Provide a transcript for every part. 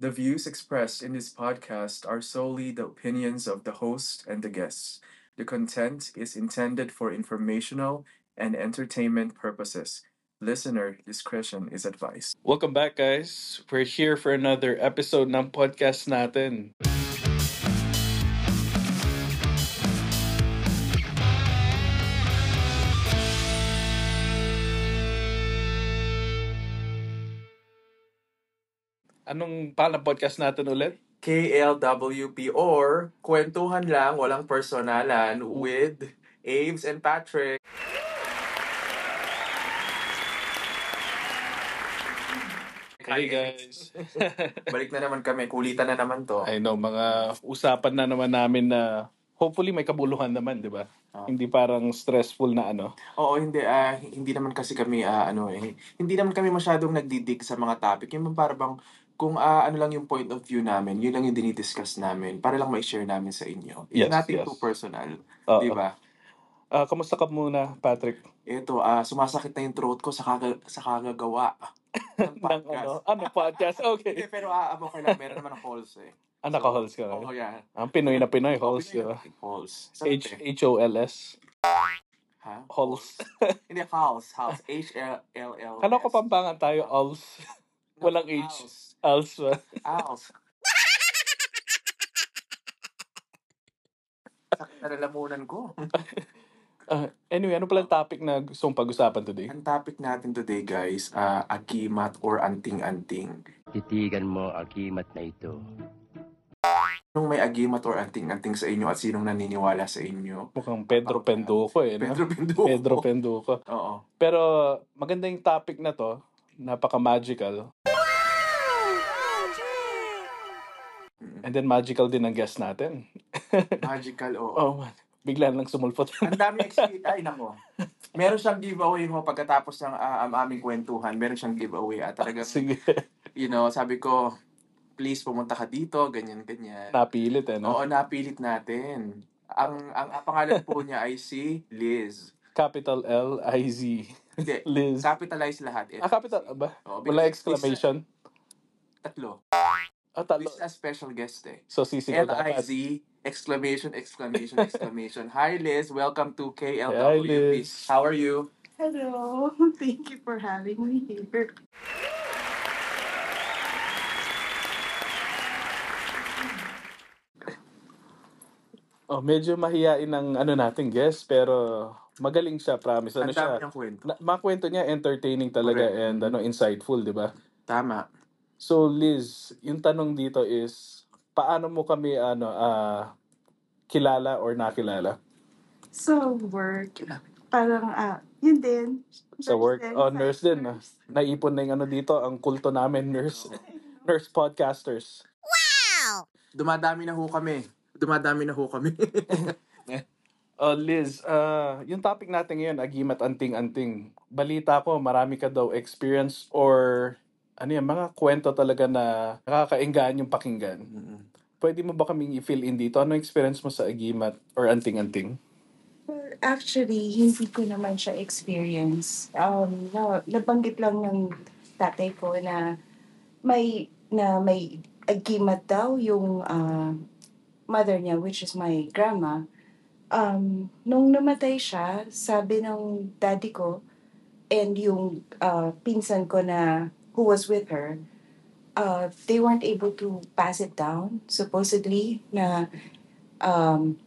The views expressed in this podcast are solely the opinions of the host and the guests. The content is intended for informational and entertainment purposes. Listener discretion is advised. Welcome back, guys. We're here for another episode ng podcast natin. Anong pangalan ng podcast natin ulit? KLWP or Kwentuhan Lang, Walang Personalan with Aves and Patrick. Hey guys. Balik na naman kami, kulitan na naman to. I know, mga usapan na naman namin na hopefully may kabuluhan naman, di ba? Ah. Hindi parang stressful na ano. Oo, hindi ah hindi naman kasi kami ah, ano eh, hindi naman kami masyadong nagdidig sa mga topic. Yung para bang kung ah, ano lang yung point of view namin, yun lang yung dinidiscuss namin para lang ma-share namin sa inyo. It's Yes, nothing yes. too personal, Oo. di ba? Ah, kamusta ka muna, Patrick? Ito, ah sumasakit na yung throat ko sa kaga, sa kagagawa ng Ng podcast. ano? Ano podcast? Hindi, Okay. pero ah, okay lang, meron naman ng halls eh. Ah, naka-halls ka. Oo, yeah. Ang Pinoy na Pinoy, halls, di ba? Halls. H- Sarap eh. H-O-L-S. Ha? Halls. Hindi, halls. Halls. H-L-L-L. Kala ko pampangan tayo, ALS. Walang H. ALS ba? House. Sakit na lalamunan ko. Ah, anyway, ano palang topic na gusto mong pag-usapan today? Ang topic natin today, guys, ah agimat or anting-anting. Titigan mo agimat na ito. Sinong may agimat or anting-anting sa inyo at sinong naniniwala sa inyo? Mukhang Pedro Penduko eh. No? Pedro Pinduco. Pedro Penduko. Oo. Pero maganda yung topic na to. Napaka-magical. And then magical din ang guest natin. Magical, oo. Oh man, bigla lang sumulpot. Ang dami experience. Ay, nako. Meron siyang giveaway mo pagkatapos ng ah, ang aming kwentuhan. Meron siyang giveaway. At talagang, Sige, you know, sabi ko, please pumunta ka dito, ganyan, ganyan. napilit eh, no? Oo, napilit natin. Ang, ang, ang pangalan po niya ay si Liz. Capital L-I-Z. Hindi, Liz. capitalize lahat. Ito. Ah, capital ba? Oo, Wala because exclamation? Tatlo. Ah, talo. This is a special guest eh. So, sisigaw dapat. L-I-Z, exclamation, exclamation, exclamation. Hi Liz, welcome to Hi, KLWP. Liz. How are you? Hello. Thank you for having me here. Oh, medyo mahiyain ang ano natin guest, pero magaling siya, promise. Ano Ang dami siya? niyang kwento. Na, mga kwento niya entertaining talaga Correct. and ano insightful, 'di ba? Tama. So Liz, yung tanong dito is paano mo kami ano ah kilala or nakilala So, work. Parang, ah, yun din. sa work? din, Oh, nurse din. ah. nurse. Naipon na yung ano dito, ang kulto namin, nurse. Nurse podcasters. Dumadami na ho kami. Dumadami na ho kami. Oh, Liz, ah yung topic natin ngayon, agimat anting-anting. Balita ko, marami ka daw experience or ano yan, mga kwento talaga na nakakainggan yung pakinggan. Pwede mo ba kaming i-fill in dito? Ano experience mo sa agimat or anting-anting? Well, actually, hindi ko naman siya experience. Um, na, nabanggit lang ng tatay ko na may na may agimat daw yung ah, mother niya, which is my grandma. Um, nung namatay siya, sabi ng daddy ko and yung ah, pinsan ko na who was with her, uh, they weren't able to pass it down, supposedly, na um,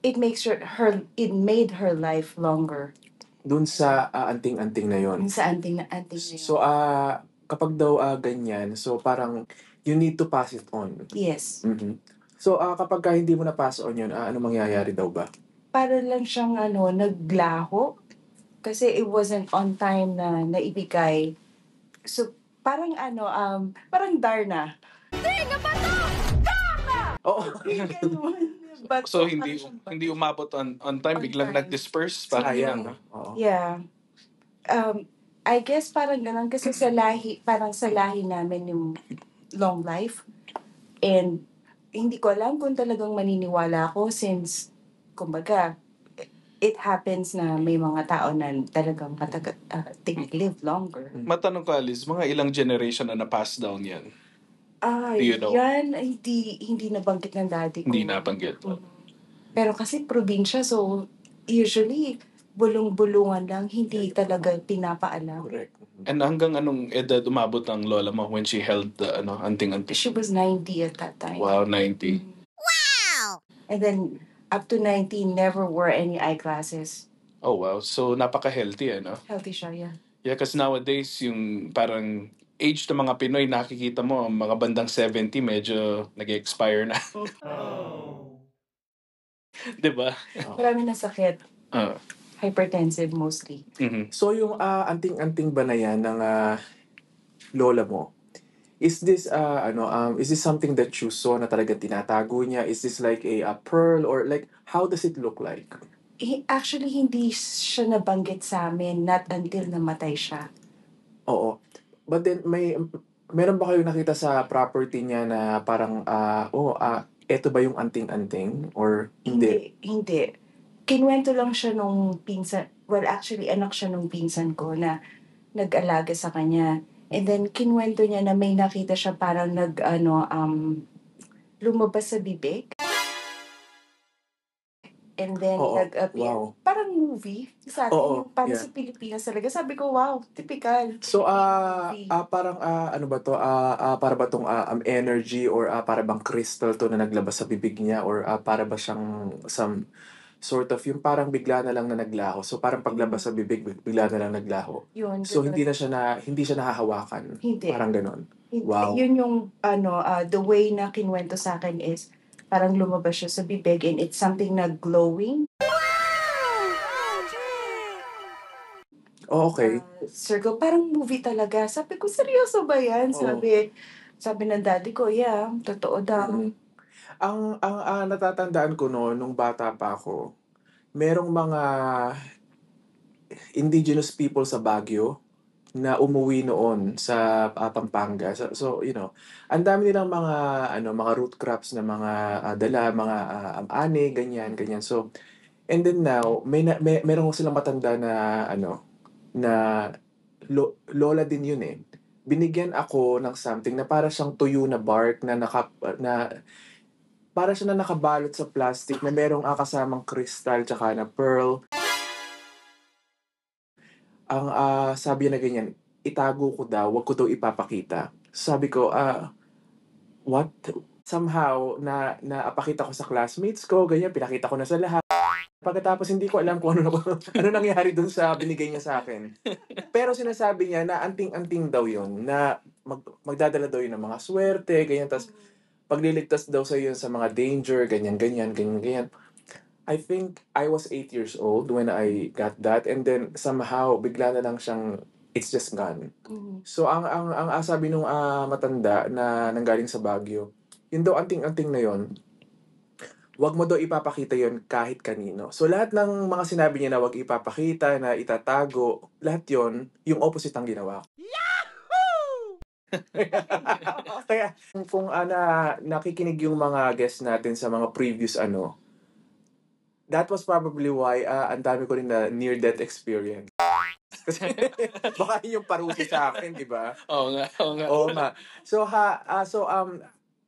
it makes her, her it made her life longer. Doon sa ah, anting-anting na yon. Sa anting na anting na yun. So, ah, kapag daw ah, ganyan, so parang you need to pass it on. yes. Mhm. So, ah, kapag ka hindi mo na pass on yun, ah, ano mangyayari daw ba? Para lang siyang ano, naglaho. Kasi it wasn't on time na naibigay. So, parang ano, um, parang Darna. Oo. Yung ganun. But So, parang hindi hindi umabot on, on time, On biglang time. nag-disperse. Parang Sayang. yun. Oo. Yeah. Um, I guess parang ganun kasi sa lahi, parang sa lahi namin yung long life. And hindi ko alam kung talagang maniniwala ako since, kumbaga, it happens na may mga tao na talagang matagal, uh, they live longer. Matanong ko, Alice, mga ilang generation na na-pass down yan? Ah, Do you know? yan ay hindi, hindi nabanggit ng daddy ko. Hindi nabanggit. Mhm. Pero kasi probinsya, so usually bulong-bulungan lang, hindi talaga pinapaalam. Correct. And hanggang anong edad umabot ang lola mo when she held the ano, anting-anting? She was 90 at that time. Wow, 90. Wow! And then, up to 90, never wore any eyeglasses. Oh, wow. So, napaka-healthy, ano? Healthy siya, yeah. Yeah, kasi nowadays, yung parang age ng mga Pinoy, nakikita mo, ang mga bandang 70, medyo nag-expire na. Di ba? Marami na sakit. Ah, Hypertensive mostly. mhm. So yung ah, anting-anting ba na yan ng ah, lola mo, is this ah, ano um is this something that you saw na talaga tinatago niya? Is this like a, a pearl or like how does it look like? He, actually, hindi siya nabanggit sa amin, not until namatay siya. Oo. But then may meron ba kayo nakita sa property niya na parang ah oh ah eto ba yung anting-anting or hindi? Hindi, hindi. Kinwento lang siya nung pinsan, well actually anak siya nung pinsan ko na nag-alaga sa kanya. And then kinwento niya na may nakita siya parang nag ano um lumabas sa bibig. And then Oo, nag-appear. wow. Parang movie. Sa atin, Oo, yung parang yeah. sa Pilipinas talaga. Sabi ko, wow, typical. So ah Movie. ah, parang ah, ano ba to? Ah ah, para ba tong ah, um, energy or ah, para bang crystal to na naglabas sa bibig niya or ah, para ba siyang some sort of yung parang bigla na lang na naglaho. So parang paglabas sa bibig big- bigla na lang naglaho. Yun. So hindi na siya na hindi siya nahahawakan. Hindi. Parang ganon. Hindi. Wow. Yun yung, ano, ah, the way na kinwento sa akin is, parang lumabas siya sa bibig and it's something na glowing. Oh, okay. ah, circle. Parang movie talaga. Sabi ko, seryoso ba yan? Oo. Sabi, sabi ng daddy ko, yeah, totoo daw. Mm. Ang ang ah, natatandaan ko no nung bata pa ako, merong mga indigenous people sa Baguio na umuwi noon sa ah, Pampanga. So, so, you know, ang dami nilang mga ano mga root crops na mga ah, dala, mga ah, ane, ganyan, ganyan. So, and then now, may, na, may meron silang matanda na ano na lo, lola din yun eh. Binigyan ako ng something na para siyang tuyo na bark na naka na para siya na nakabalot sa plastic na merong ah, kasamang crystal tsaka na pearl. Ang ah, sabi na ganyan, itago ko daw, wag ko daw ipapakita. Sabi ko, ah, what? Somehow, na naapakita ko sa classmates ko, ganyan, pinakita ko na sa lahat. Pagkatapos hindi ko alam kung ano, ano nangyari dun sa binigay niya sa akin. Pero sinasabi niya na anting-anting daw yun, na mag, magdadala daw yun ng mga swerte, ganyan. Tapos pagliligtas daw sa yun sa mga danger, ganyan, ganyan, ganyan, ganyan. I think I was 8 years old when I got that and then somehow bigla na lang siyang it's just gone. Mhm. So ang ang ang ah, sabi nung ah, matanda na nanggaling sa Baguio, yun daw anting-anting na yon. Wag mo daw ipapakita yon kahit kanino. So lahat ng mga sinabi niya na wag ipapakita, na itatago, lahat yon yung opposite ang ginawa ko. Kaya kung ana nakikinig yung mga guests natin sa mga previous ano, that was probably why ah, ang dami ko rin na near-death experience. Kasi baka yun yung parusi sa akin, di ba? Oo nga, oo nga. Oo nga. So, ha, ah, so, um,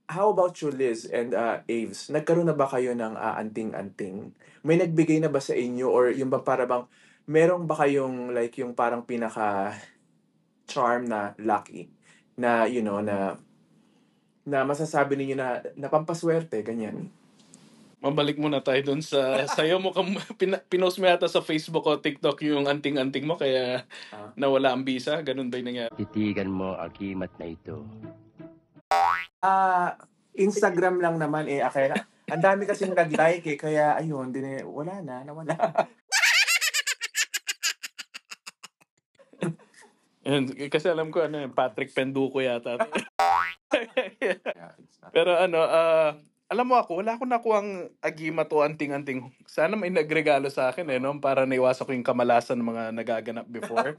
how about you, Liz and uh, Aves? Nagkaroon na ba kayo ng ah, anting-anting? May nagbigay na ba sa inyo or yung ba para bang, merong ba kayong like yung parang pinaka charm na lucky na, you know, na na masasabi ninyo na napampaswerte, ganyan. Mabalik muna tayo dun sa sayo mo kam, pina, pinost mo yata sa Facebook o TikTok yung anting-anting mo kaya Ah. nawala ang visa. Ganun ba yung nangyari? Titigan mo ang kimat na ito. Ah, Instagram lang naman eh. Kaya, ang dami kasi nag-like eh. Kaya, ayun, din eh, wala na, nawala. Yun, kasi alam ko ano, yun, Patrick Penduko yata. Pero ano, ah, alam mo ako, wala akong nakuhang agimat o anting-anting. Sana may nagregalo sa akin eh, no? para naiwasan ko yung kamalasan ng mga nagaganap before.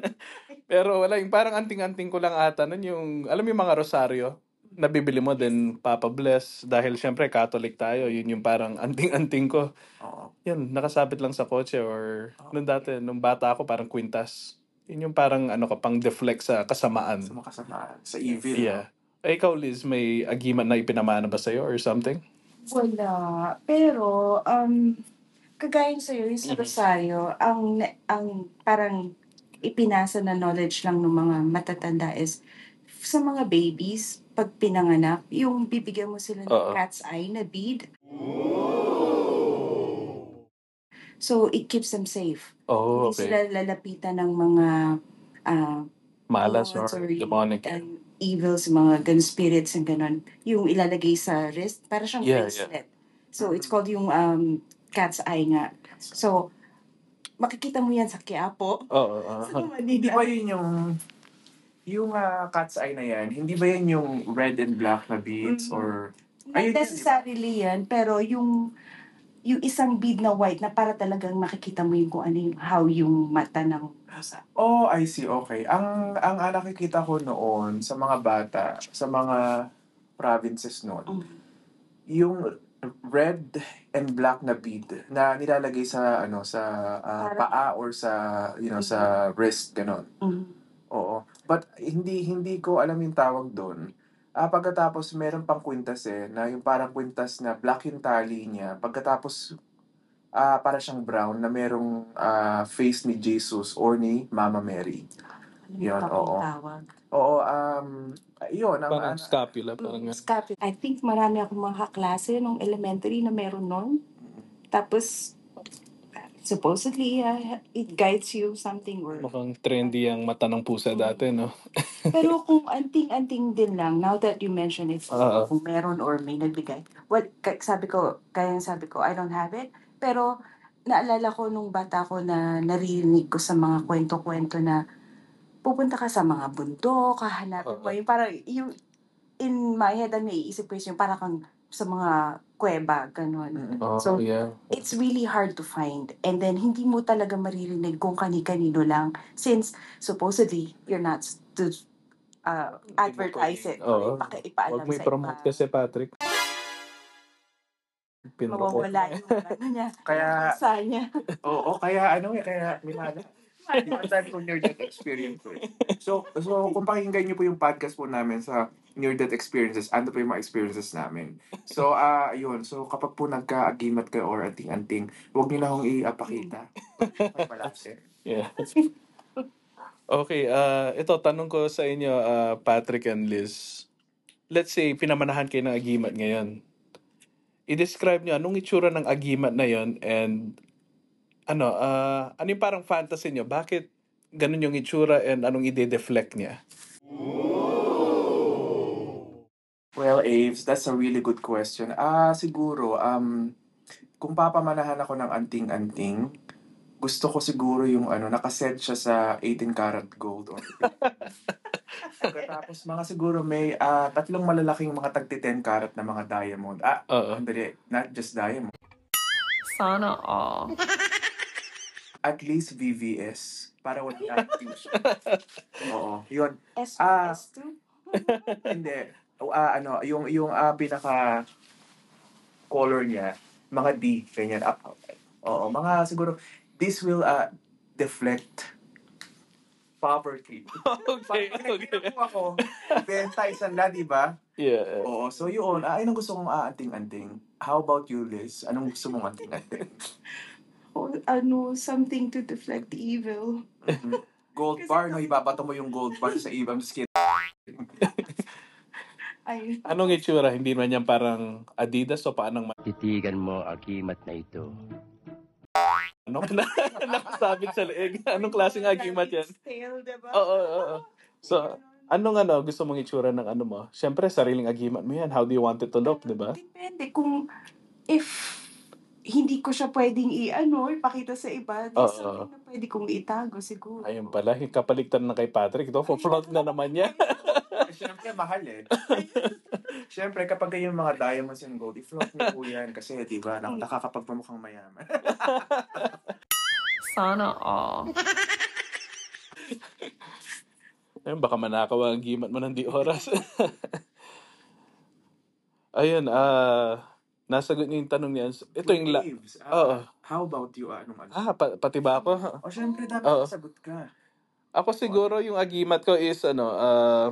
Pero wala, yung parang anting-anting ko lang ata nun yung, alam mo yung mga rosaryo, nabibili mo then Papa Bless dahil syempre Catholic tayo, yun yung parang anting-anting ko. Oo. Yun, nakasabit lang sa kotse or nung dati, nung bata ako parang kwintas. Yun yung parang ano ka, pang deflect sa kasamaan. Sa makasama, sa evil. Yeah. Eh, ikaw, Liz, may agimat na ipinamana ba sa'yo or something? Wala. Pero, um, kagaya sa'yo, yung sa Mhm. Rosario, ang, ang parang ipinasa na knowledge lang ng mga matatanda is sa mga babies, pag pinanganak, yung bibigyan mo sila ng Oo. cat's eye na bead. So, it keeps them safe. Oh, Hindi sila okay. lalapitan ng mga ah, Malas or demonic. and evils, mga gun spirits and ganun. Yung ilalagay sa wrist, para siyang Yeah, yeah. bracelet. So, it's called yung um, cat's eye nga. So, makikita mo yan sa Quiapo. Oo. Sa oo. Hindi Manila. ba yun yung yung ah, cat's eye na yan, hindi ba yan yung red and black na beads Mm. or Not Ayun yun, di ba? necessarily yan, pero yung yung isang bead na white na para talagang makikita mo yung kung ano yung how yung mata ng pusa. Oh, I see. Okay. Ang ang ah, nakikita ko noon sa mga bata, sa mga provinces noon, Mm. yung red and black na bead na nilalagay sa ano sa Parang- paa or sa you know sa wrist ganon. Mm. Oo. But hindi hindi ko alam yung tawag doon. Ah, pagkatapos meron pang kwintas eh na yung parang kwintas na black yung tali niya. Pagkatapos ah para siyang brown na merong ah, face ni Jesus or ni Mama Mary. Ano Yun, pa oo. tawag? Oo, um yun ang Parang ano- scapula. Parang Mm, ganun. scapular. I think marami akong mga kaklase nung elementary na meron nun. Tapos, supposedly, uh, it guides you something or... Mukhang trendy ang mata ng pusa dati, no? Pero kung anting-anting din lang, now that you mention it, Oo. kung meron or may nagbigay, well, sabi ko, kaya sabi ko, I don't have it. Pero, naalala ko nung bata ko na naririnig ko sa mga kwento-kwento na pupunta ka sa mga bundok, hahanapin mo, Oo. yung parang, yung, in my head, ang naiisip ko is yung parang kang sa mga kuweba, ganun. Mm-mm. Oh, So, yeah. it's really hard to find. And then, hindi mo talaga maririnig kung kani-kanino lang. Since, supposedly, you're not to uh, advertise it. Oo. ipaka- ipaalam Huwag mo i-promote kasi, Patrick. Pinromote Mawawala yung ano niya. Kaya- yung sa niya. Oo, kaya ano eh, kaya Milana. Ba sabi ko near death experience ko eh. So, so kung pakinggan niyo po yung podcast po namin sa near death experiences, ano po yung mga experiences namin. So, ah yun. So, kapag po nagka-agimat kayo or anting-anting, huwag niyo na akong iapakita. May malapse. Yeah. Okay, uh, ito, tanong ko sa inyo, uh, Patrick and Liz. Let's say, pinamanahan kayo ng agimat ngayon. I-describe nyo, anong itsura ng agimat na yon and ano, uh, ano yung parang fantasy nyo? Bakit ganun yung itsura and anong ide-deflect niya? Well, Aves, that's a really good question. Ah, siguro, um, kung papamanahan ako ng anting-anting, gusto ko siguro yung ano, nakaset siya sa 18 karat gold. Or Pagkatapos mga siguro may ah, tatlong malalaking mga tagti 10 karat na mga diamond. Ah, hindi, not just diamond. Sana all. At least VVS. Para wala confusion. Oo, yun. S2, Ah. S2. Hindi. Ah, ano, yung yung ah, pinaka color niya, mga D, ganyan up. Oo, mga siguro this will uh, deflect poverty. okay, Pag okay. po ako, benta isang na, di ba? Yeah. Oo, so yun, ah, ayun ang gusto kong aanting-anting. How about you, Liz? Anong gusto mong anting-anting? Or ano, something to deflect evil. Mhm. Gold bar, no? Ibabato mo yung gold bar sa iba. I'm just kidding. Ay, Anong itsura? Hindi man yan parang Adidas o paanong ma- Titigan mo agimat na ito. Ano? Nakasabit sa leeg. Anong klaseng agimat yan? Tail, diba? Oo, oo, oo. So, anong ano, gusto mong itsura ng ano mo? Siyempre, sariling agimat mo yan. How do you want it to look, di ba? Depende kung if hindi ko siya pwedeng i-ano, ipakita sa iba, di Oo. something na pwede kong itago siguro. Ayun pala, kapaligtan na kay Patrick. Ito, for-front na naman niya. Siyempre, mahal eh. Siyempre, kapag yung mga diamonds and gold, i-float niyo po yan. Kasi, di ba, nak- nakakapagpamukhang mayaman. Sana all. Ayun, baka manakaw ang agimat mo ng di oras. Ayun, ah... nasagot niyo yung tanong niya. Ito yung... La- Waves, Oo. ah, how about you? Ah, Anong ano? ah, pa- pati ba ako? O, syempre, dapat Oo. sagot ka. Ako siguro yung agimat ko is ano, uh,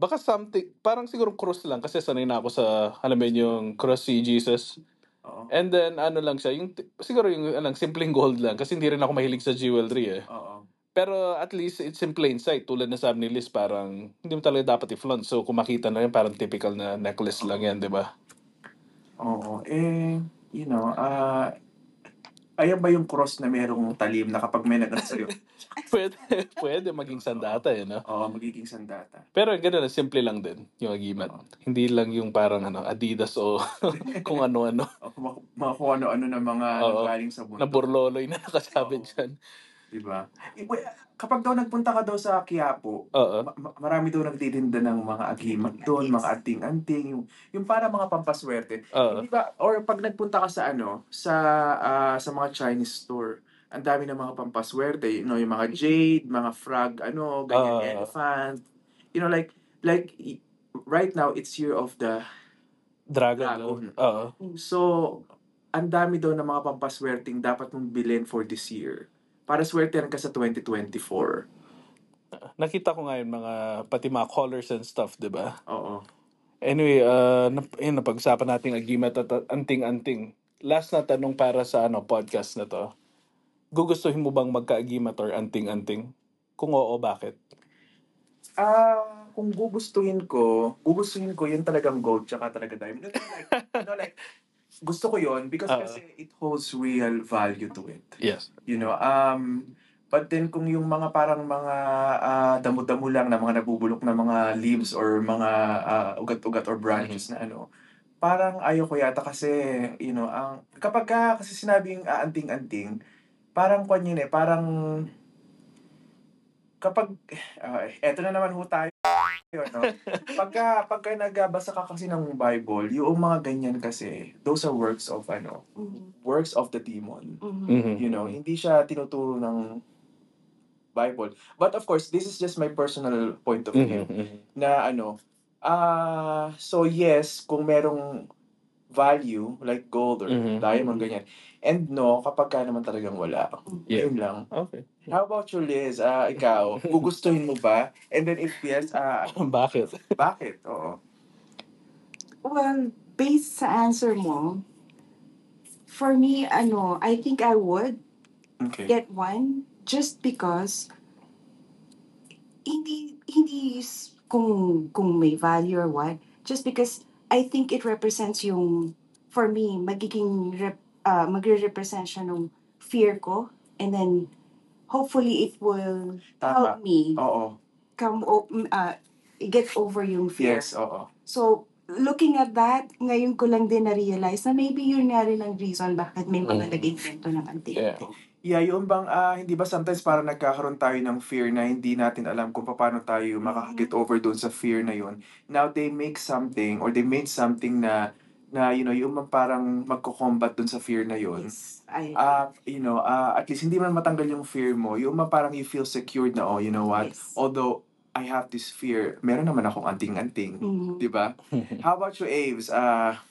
Baka something, parang siguro cross lang kasi sanay na ako sa, alam mo yun, yung cross si Jesus. Oo. And then, ano lang siya, yung, siguro yung, ano, simpleng gold lang kasi hindi rin ako mahilig sa jewelry eh. Oo. Pero at least it's in plain sight. Tulad na sabi ni Liz, parang hindi mo talaga dapat i-flaunt. So kung makita na rin, parang typical na necklace lang yan, di ba? Oo. Eh, you know, ah, ayan ba yung cross na merong talim na kapag may nag sa'yo? pwede, pwede maging sandata eh, no? Oo, magiging sandata. Pero gano'n, simple lang din yung agimat. Hindi lang yung parang ano, Adidas o kung ano-ano. O, kung ano-ano na mga Oo. galing sa mundo. Na burloloy na nakasabit Oo. dyan. Diba? Eh, well, Kapag daw nagpunta ka daw sa Quiapo, Oo. ma- ma- marami daw nagtitinda ng mga agimat doon, mga anting-anting, yung, yung para mga pampaswerte. Oo. Hindi ba, or pag nagpunta ka sa ano, sa ah, sa mga Chinese store, ang dami ng mga pampaswerte, you know, yung mga jade, mga frog, ano, ganyan, Ah. elephant. You know, like, like, y- right now, it's year of the, Dragon. Dragon. no? Oo. so, ang dami daw ng mga pampaswerteng dapat mong bilhin for this year. Para swertehan ka sa 2024. Nakita ko ngayon mga, pati mga colors and stuff, di ba? Oo. Anyway, uh, nap- yun, napag-usapan natin agimat at at anting-anting. Last na tanong para sa ano podcast na to. Gugustuhin mo bang magka-agimat or anting-anting? Kung oo, bakit? Ah, kung gugustuhin ko, gugustuhin ko yun talagang gold tsaka talaga diamond. You know, like, you know, like, gusto ko yun because Ah. kasi it holds real value to it. Yes. You know, um, but then kung yung mga parang mga ah, damo-damo lang na mga nabubulok na mga leaves or mga ah, ugat-ugat or branches na ano, parang ayaw ko yata kasi, you know, ang kapag ka, kasi sinabing aanting-anting, parang kwan yun eh, parang kapag, ah, eto na naman ho tayo, no? pagka, pagka nagbasa ka kasi ng Bible, yung mga ganyan kasi, those are works of, ano, Mhm. works of the demon. Mhm. Mhm. You know, hindi siya tinuturo ng Bible. But of course, this is just my personal point of view Mhm. Mhm. na ano, ah so yes, kung merong value like gold or Mhm. diamond ganyan. And no, kapag ka naman talagang wala. Yeah. Yun lang. Okay. How about you, Liz? Ah, ikaw, gugustuhin mo ba? And then if yes, ah, bakit? bakit? Oo. Well, based sa answer mo, for me, ano, I think I would Okay. get one just because hindi hindi kung kung may value or what just because I think it represents yung for me magiging rep, uh, magre-represent siya ng fear ko and then hopefully it will Tama. help me Oo. come o- m- uh, get over yung fear. Yes, oo. So, looking at that, ngayon ko lang din na-realize na maybe yun nga rin ang reason bakit may mga Mm. nag-invento ng antique. Yeah. Yeah, yung bang, ah, hindi ba sometimes parang nagkakaroon tayo ng fear na hindi natin alam kung paano tayo makaka-get over doon sa fear na yun. Now, they make something or they made something na, na you know, yung bang parang magko-combat doon sa fear na yun. Yes. I, Ah, you know, ah, at least hindi man matanggal yung fear mo. Yung bang parang you feel secured na, oh, you know what? yes. Although I have this fear, meron naman akong anting-anting. Mhm. Di ba? How about you, Aves? Ah,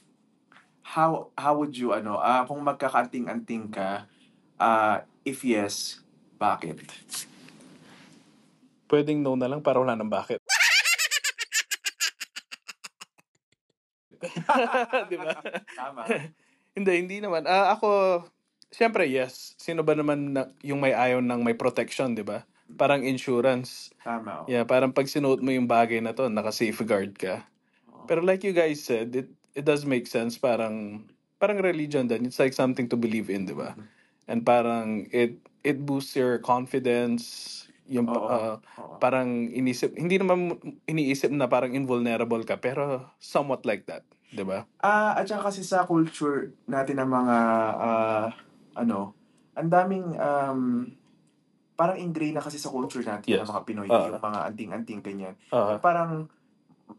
how how would you ano, ah kung magkakaanting-anting ka, ah if yes, bakit? Pwedeng no na lang para wala nang bakit. Di ba? Tama. hindi, hindi naman. Ah, ako, syempre yes. Sino ba naman na, yung may ayaw ng may protection, di ba? Parang insurance. Tama. oh. Yeah, parang pag sinuot mo yung bagay na to, naka-safeguard ka. Pero like you guys said, it it does make sense. Parang parang religion din. It's like something to believe in, di ba? And parang it it boosts your confidence. Yung Oo. uh, Oo. parang inisip, hindi naman iniisip na parang invulnerable ka, pero somewhat like that, di ba? Ah, at saka kasi sa culture natin ng mga ah, ano, ang daming um, parang ingrained na kasi sa culture natin Yes. ng mga Pinoy, Ah. yung mga anting-anting ganyan. Uh, Parang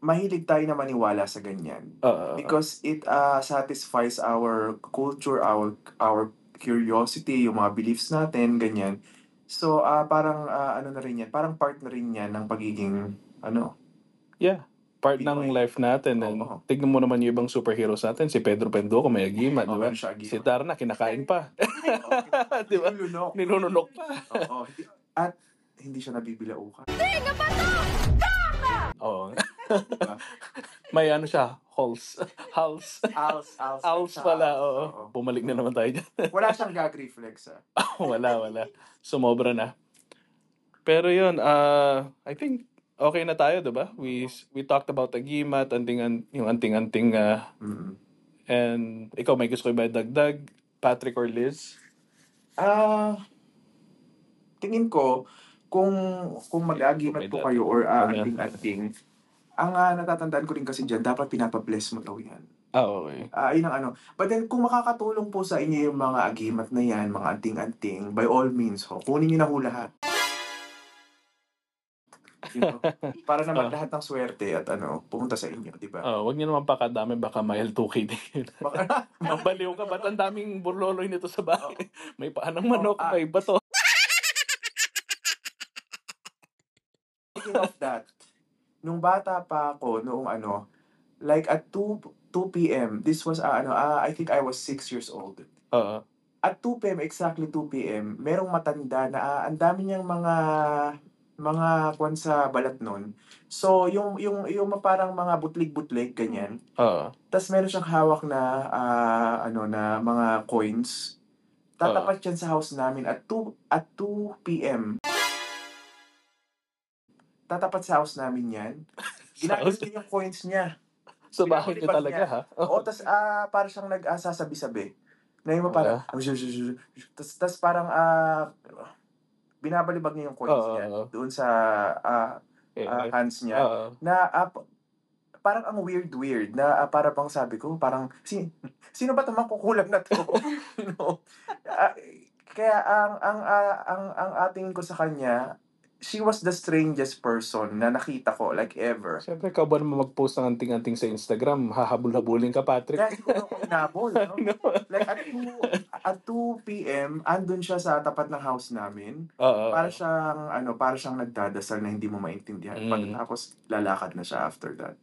mahilig tayo na maniwala sa ganyan. uh, because it uh, satisfies our culture, our our curiosity, yung mga beliefs natin, ganyan. So, ah parang ah, ano na rin yan, parang part na rin yan ng pagiging, ano, yeah, part ng Pinoy. life natin. And Oo. tignan mo naman yung ibang superheroes natin, si Pedro Pendoco may agimat, di ba? Siya, Si agimat. Darna, kinakain pa. di ba? Nilunok. Nilununok pa. Oo. At hindi siya nabibilaukan. Oo. Diba? May ano siya, halls. Halls. Als, als. Als pala, oo. oo. Bumalik na naman tayo dyan. Wala siyang gag reflex ah. wala, wala. Sumobra na. Pero yun, uh, I think okay na tayo, 'di ba? We we talked about agimat, anting yung anting-anting uh, Mm. and ikaw may gusto ko ba dagdag, Patrick or Liz? Ah, tingin ko kung kung mag-agimat po kayo or ah, Ano? anting-anting, ang ah, natatandaan ko rin kasi dyan, dapat pinapabless mo daw yan. Ah, okay. Ah, yun ang ano. But then, kung makakatulong po sa inyo yung mga agimat na yan, mga anting-anting, by all means, ho, kunin nyo na ho lahat. You know, para naman Ah. lahat ng swerte at ano, pumunta sa inyo, di ba? Ah, wag niyo naman pakadami baka may L2K din. Baka- Mabaliw ka ba't ang daming burloloy nito sa bahay? May paanang manok, Oh, ah. may bato. Speaking of that, nung bata pa ako, noong ano, like at 2, 2 p.m., this was, ah, ano, ah, I think I was 6 years old. Oo. At 2 p.m., exactly 2 p.m., merong matanda na ah, ang dami niyang mga mga kwan sa balat nun. So, yung, yung, yung parang mga butlig-butlig, ganyan. Oo. Tapos meron siyang hawak na, ah, ano, na mga coins. Tatapat yan sa house namin at 2, at 2 p.m. Tatapat sa house namin yan. Sa- niya yung coins niya. Sa bahay Pinapalipad talaga, niya. ha? Oo, tas ah para siyang nag-asasabi-sabi. Na yung parang, tas, tas parang, ah, binabalibag niya yung coins niya oo. doon sa ah, Eh, ah, hands niya. Na, p- parang ang weird-weird na ah, para bang sabi ko, parang, si, sino ba itong makukulam na to? you know? Ah, kaya ang, ang, ah, ang, ang ating ko sa kanya, she was the strangest person na nakita ko, like ever. Siyempre, ikaw ba naman mag-post ng anting-anting sa Instagram? Hahabol-habulin ka, Patrick. Kaya siguro ako inabol, no? Ano? Like at 2, at 2 p.m., andun siya sa tapat ng house namin. Oo. Para siyang, ano, para siyang nagdadasal na hindi mo maintindihan. Mm. Pagkatapos, lalakad na siya after that.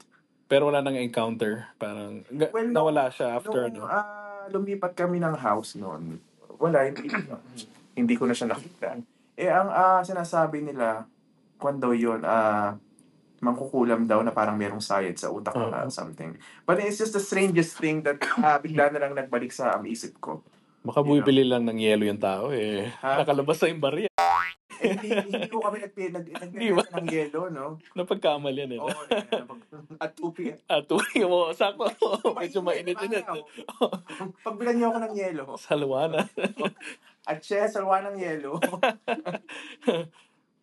Pero wala nang encounter. Parang, Well, nawala siya after, Nung no? ah, lumipat kami ng house noon, wala, hindi, hindi ko na siya nakita. Eh, ang ah, sinasabi nila, kung daw yun, ah, mangkukulam daw na parang merong sayad sa utak Oo. na something. But it's just the strangest thing that ah, bigla na lang nagbalik sa um, isip ko. Baka bumibili lang ng yelo yung tao, eh. Ha? Nakalabas na yung barya. Eh, hindi, hindi ko kami nag, nag, nag, Di ba? ng yelo, no? Napagkamali eh. Oo, eh, at 2 p.m. At tuwing mo, sakto. Medyo mainit-init. Pagbilan niyo ako ng yelo. Salwana. At siya, salwa ng yelo.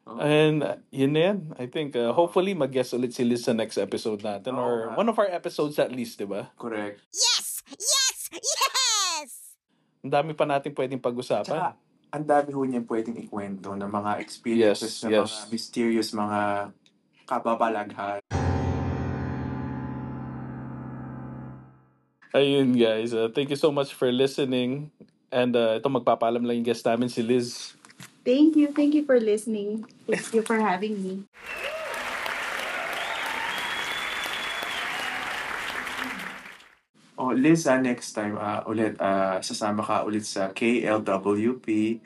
And uh, yun na yan. I think, uh, hopefully, mag-guest ulit si Liz sa next episode natin. Oo or nga. one of our episodes at least, di ba? Correct. Yes! Yes! Yes! Ang dami pa natin pwedeng Tsaka, pag-usapan. ang dami ho niyan pwedeng ikwento ng mga experiences Yes, na yes. mga mysterious, mga kababalaghan. Ayun, guys. Uh, thank you so much for listening. And uh, ito, magpapalam lang yung guest namin, si Liz. Thank you. Thank you for listening. Thank you for having me. Oh, Liz, ah, next time ah, ulit, ah, sasama ka ulit sa KLWP.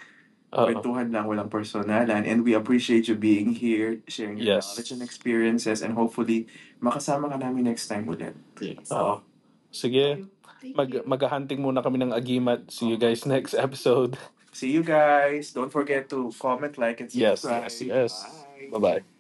Oo. Kwentuhan lang, walang personalan. And we appreciate you being here, sharing your Yes. knowledge and experiences. And hopefully, makasama ka namin next time ulit. Yes. Oo. Sige, mag maghahunting muna kami ng agimat. See you guys next episode. See you guys. Don't forget to comment, like, and Yes, subscribe. yes, yes. Bye. Bye-bye.